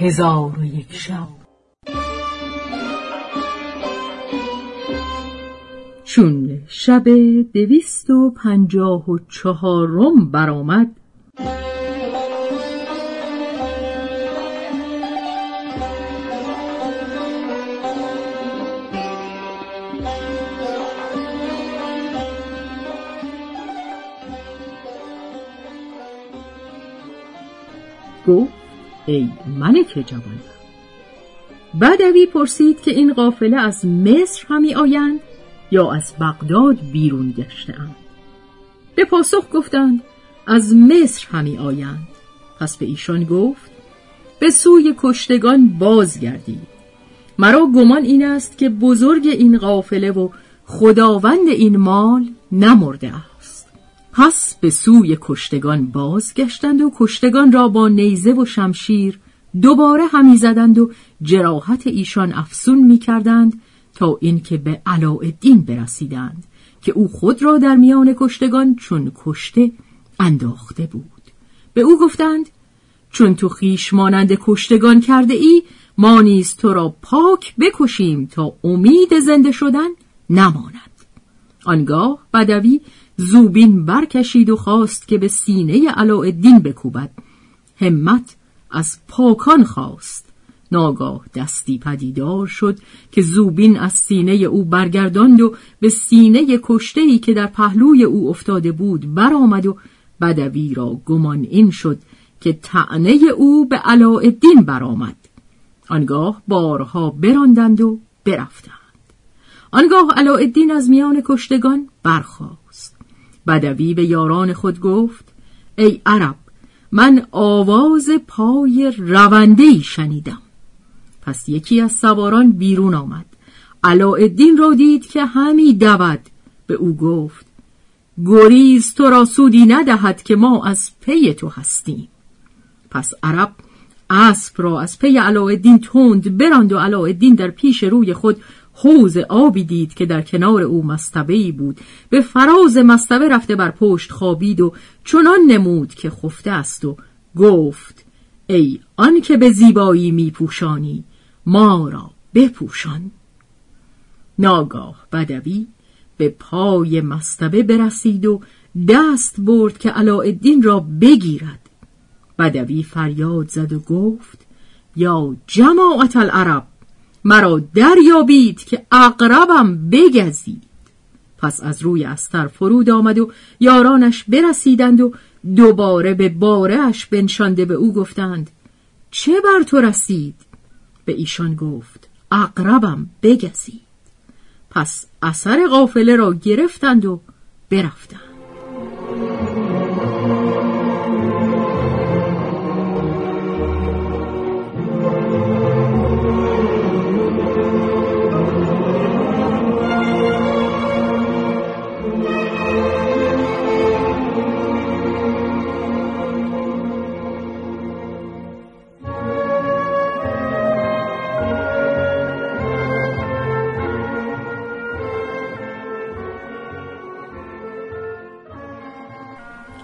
هزار و یک شب. چون شب دویست و پنجاه و چهارم برآمد گفت ای ملک جوان. بدوی پرسید که این قافله از مصر همی آیند یا از بغداد بیرون گشتهاند. به پاسخ گفتند از مصر همی آیند. پس به ایشان گفت به سوی کشتگان بازگردید. مرا گمان این است که بزرگ این قافله و خداوند این مال نمرده است. پس به سوی کشتگان بازگشتند و کشتگان را با نیزه و شمشیر دوباره همی زدند و جراحت ایشان افسون می کردند تا اینکه به علاءالدین برسیدند که او خود را در میان کشتگان چون کشته انداخته بود. به او گفتند چون تو خیش مانند کشتگان کرده ای ما نیز تو را پاک بکشیم تا امید زنده شدن نماند. آنگاه بدوی زوبین برکشید و خواست که به سینه علاءالدین بکوبد. همت از پاکان خواست. ناگاه دستی پدیدار شد که زوبین از سینه او برگرداند و به سینه کشتهی که در پهلوی او افتاده بود برآمد و بدوی را گمان این شد که تعنه او به علاءالدین برآمد. آنگاه بارها براندند و برفتند. آنگاه علاءالدین از میان کشتگان برخاست. بدوی به یاران خود گفت ای عرب من آواز پای رونده شنیدم. پس یکی از سواران بیرون آمد. علاءالدین را دید که همی دود. به او گفت گریز تو را سودی ندهد که ما از پی تو هستیم. پس عرب اسب را از پی علاءالدین تند براند و علاءالدین در پیش روی خود حوز آبی دید که در کنار او مستبه بود. به فراز مستبه رفته بر پشت خوابید و چنان نمود که خفته است و گفت ای آن که به زیبایی میپوشانی ما را بپوشان. ناگاه بدوی به پای مستبه برسید و دست برد که علاءالدین را بگیرد. بدوی فریاد زد و گفت یا جماعت العرب مرا دریابید که اقربم بگزید. پس از روی استر فرود آمد و یارانش برسیدند و دوباره به بارهش بنشانده به او گفتند چه بر تو رسید؟ به ایشان گفت اقربم بگزید. پس اثر قافله را گرفتند و برفتند.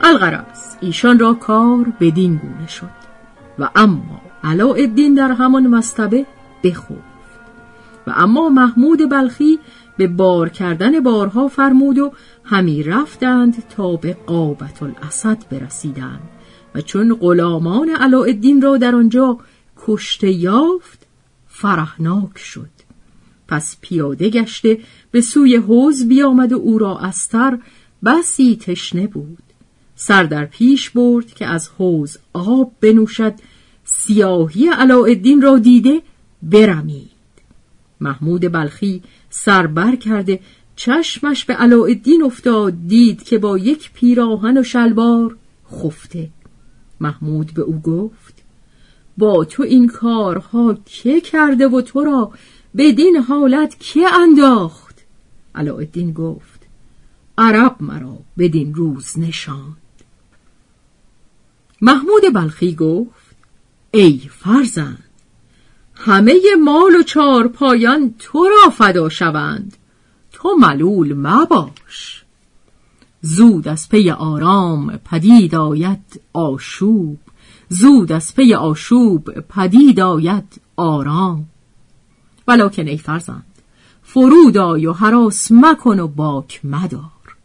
الغرض ایشان را کار بدین گونه شد. و اما علاءالدین در همان مستبه بخفت و اما محمود بلخی به بار کردن بارها فرمود و همی رفتند تا به قابت الاسد برسیدند. و چون غلامان علاءالدین را در آنجا کشته یافت فرحناک شد. پس پیاده گشته به سوی حوز بیامد و او را استر بسی تشنه بود. سر در پیش برد که از حوز آب بنوشد سیاهی علاءالدین را دیده برمید. محمود بلخی سر بر کرده چشمش به علاءالدین افتاد دید که با یک پیراهن و شلوار خفته. محمود به او گفت با تو این کارها که کرده و تو را بدین حالت که انداخت؟ علاءالدین گفت عرب مرا بدین روز نشان محمود بلخی گفت ای فرزند همه مال و چار پایان تو را فدا شوند. تو ملول مباش. زود از پی آرام پدید آید آشوب. زود از پی آشوب پدید آید آرام. ولکن ای فرزند فرود آی و حراس مکن و باک مدار.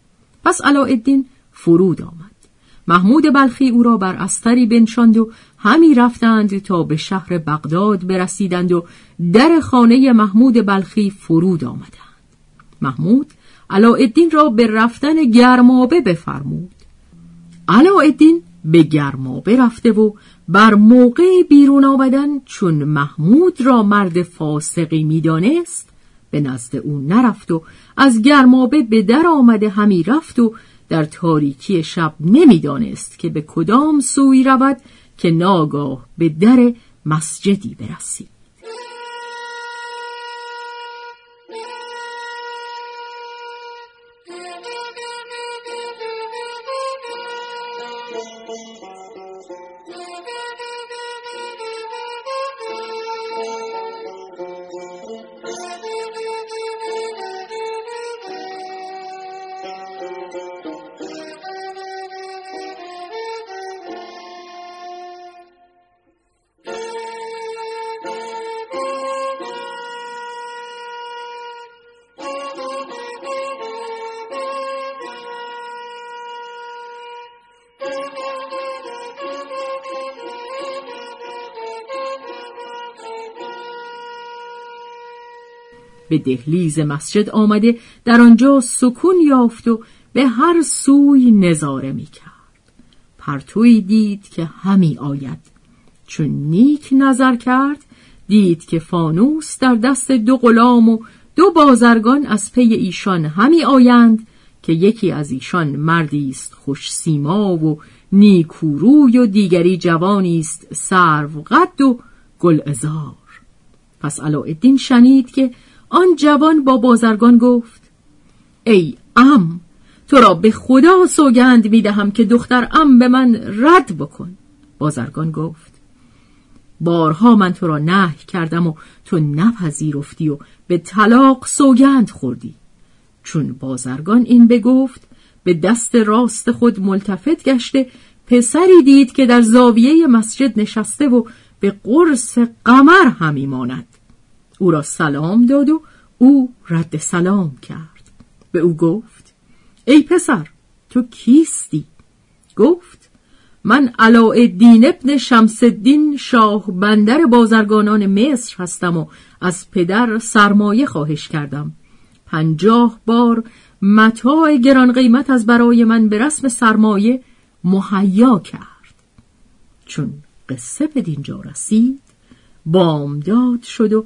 پس علاءالدین فرود آمد. محمود بلخی او را بر استری بنشاند و همی رفتند تا به شهر بغداد برسیدند و در خانه محمود بلخی فرود آمدند. محمود علاءالدین را به رفتن گرمابه بفرمود. علاءالدین به گرمابه رفته و بر موقع بیرون آمدن چون محمود را مرد فاسقی می‌دانست به نزد او نرفت و از گرمابه به در آمده همی رفت و در تاریکی شب نمی‌دانست که به کدام سوی رود که ناگاه به در مسجدی برسید. به دهلیز مسجد آمده در آنجا سکون یافت و به هر سوی نظاره می کرد. پرتوی دید که همی آید چون نیک نظر کرد دید که فانوس در دست دو غلام و دو بازرگان از پی ایشان همی آیند که یکی از ایشان مردی است خوش سیما و نیکوروی و دیگری جوانی است سرو قد و گل ازار پس علاءالدین شنید که آن جوان با بازرگان گفت ای ام تو را به خدا سوگند می دهم که دختر ام به من رد بکن. بازرگان گفت بارها من تو را نه کردم و تو نپذیرفتی و به طلاق سوگند خوردی. چون بازرگان این بگفت به دست راست خود ملتفت گشته پسری دید که در زاویه مسجد نشسته و به قرص قمر همی ماند. او را سلام داد و او رد سلام کرد. به او گفت ای پسر تو کیستی؟ گفت من علاءالدین ابن شمس الدین شاه بندر بازرگانان مصر هستم و از پدر سرمایه خواهش کردم. پنجاه بار متاع گران قیمت از برای من به رسم سرمایه مهیا کرد. چون قصه به دینجا رسید بامداد شد و